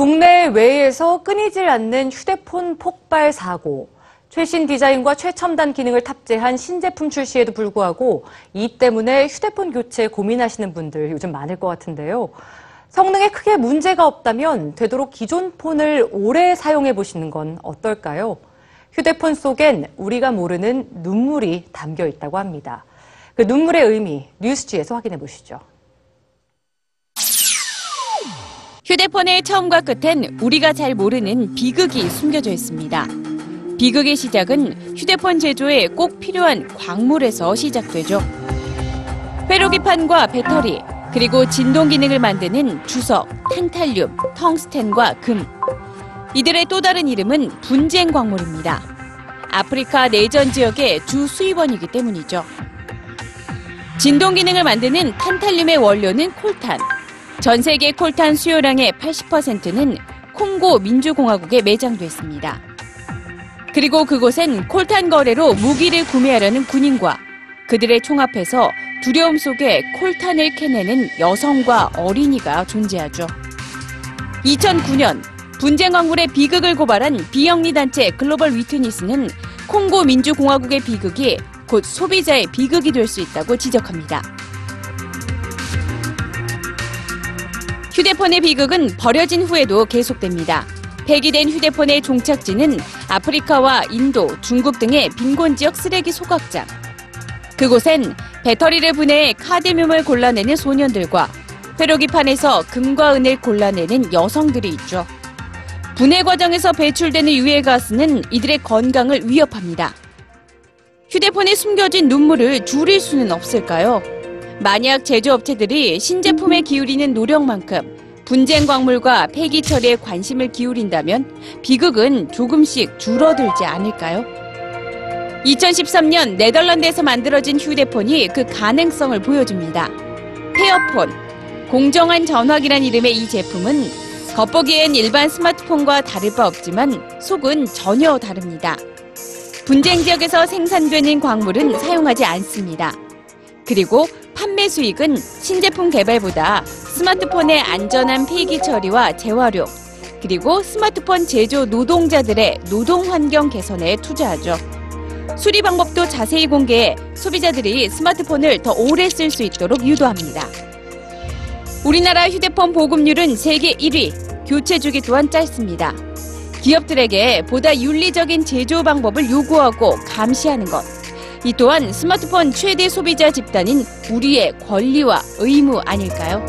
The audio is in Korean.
국내 외에서 끊이질 않는 휴대폰 폭발 사고. 최신 디자인과 최첨단 기능을 탑재한 신제품 출시에도 불구하고 이 때문에 휴대폰 교체 고민하시는 분들 요즘 많을 것 같은데요. 성능에 크게 문제가 없다면 되도록 기존 폰을 오래 사용해 보시는 건 어떨까요? 휴대폰 속엔 우리가 모르는 눈물이 담겨 있다고 합니다. 그 눈물의 의미 뉴스지에서 확인해 보시죠. 휴대폰의 처음과 끝엔 우리가 잘 모르는 비극이 숨겨져 있습니다. 비극의 시작은 휴대폰 제조에 꼭 필요한 광물에서 시작되죠. 회로기판과 배터리, 그리고 진동 기능을 만드는 주석, 탄탈륨, 텅스텐과 금. 이들의 또 다른 이름은 분쟁 광물입니다. 아프리카 내전 지역의 주 수입원이기 때문이죠. 진동 기능을 만드는 탄탈륨의 원료는 콜탄. 전 세계 콜탄 수요량의 80%는 콩고 민주공화국에 매장돼 있습니다. 그리고 그곳엔 콜탄 거래로 무기를 구매하려는 군인과 그들의 총앞에서 두려움 속에 콜탄을 캐내는 여성과 어린이가 존재하죠. 2009년 분쟁 광물의 비극을 고발한 비영리 단체 글로벌 위트니스는 콩고 민주공화국의 비극이 곧 소비자의 비극이 될 수 있다고 지적합니다. 휴대폰의 비극은 버려진 후에도 계속됩니다. 폐기된 휴대폰의 종착지는 아프리카와 인도, 중국 등의 빈곤 지역 쓰레기 소각장. 그곳엔 배터리를 분해해 카드뮴을 골라내는 소년들과 회로기판에서 금과 은을 골라내는 여성들이 있죠. 분해 과정에서 배출되는 유해가스는 이들의 건강을 위협합니다. 휴대폰에 숨겨진 눈물을 줄일 수는 없을까요? 만약 제조업체들이 신제품에 기울이는 노력만큼 분쟁 광물과 폐기 처리에 관심을 기울인다면 비극은 조금씩 줄어들지 않을까요? 2013년 네덜란드에서 만들어진 휴대폰이 그 가능성을 보여줍니다. 페어폰, 공정한 전화기란 이름의 이 제품은 겉보기엔 일반 스마트폰과 다를 바 없지만 속은 전혀 다릅니다. 분쟁 지역에서 생산되는 광물은 사용하지 않습니다. 그리고 판매 수익은 신제품 개발보다 스마트폰의 안전한 폐기 처리와 재활용, 그리고 스마트폰 제조 노동자들의 노동 환경 개선에 투자하죠. 수리 방법도 자세히 공개해 소비자들이 스마트폰을 더 오래 쓸 수 있도록 유도합니다. 우리나라 휴대폰 보급률은 세계 1위, 교체 주기 또한 짧습니다. 기업들에게 보다 윤리적인 제조 방법을 요구하고 감시하는 것. 이 또한 스마트폰 최대 소비자 집단인 우리의 권리와 의무 아닐까요?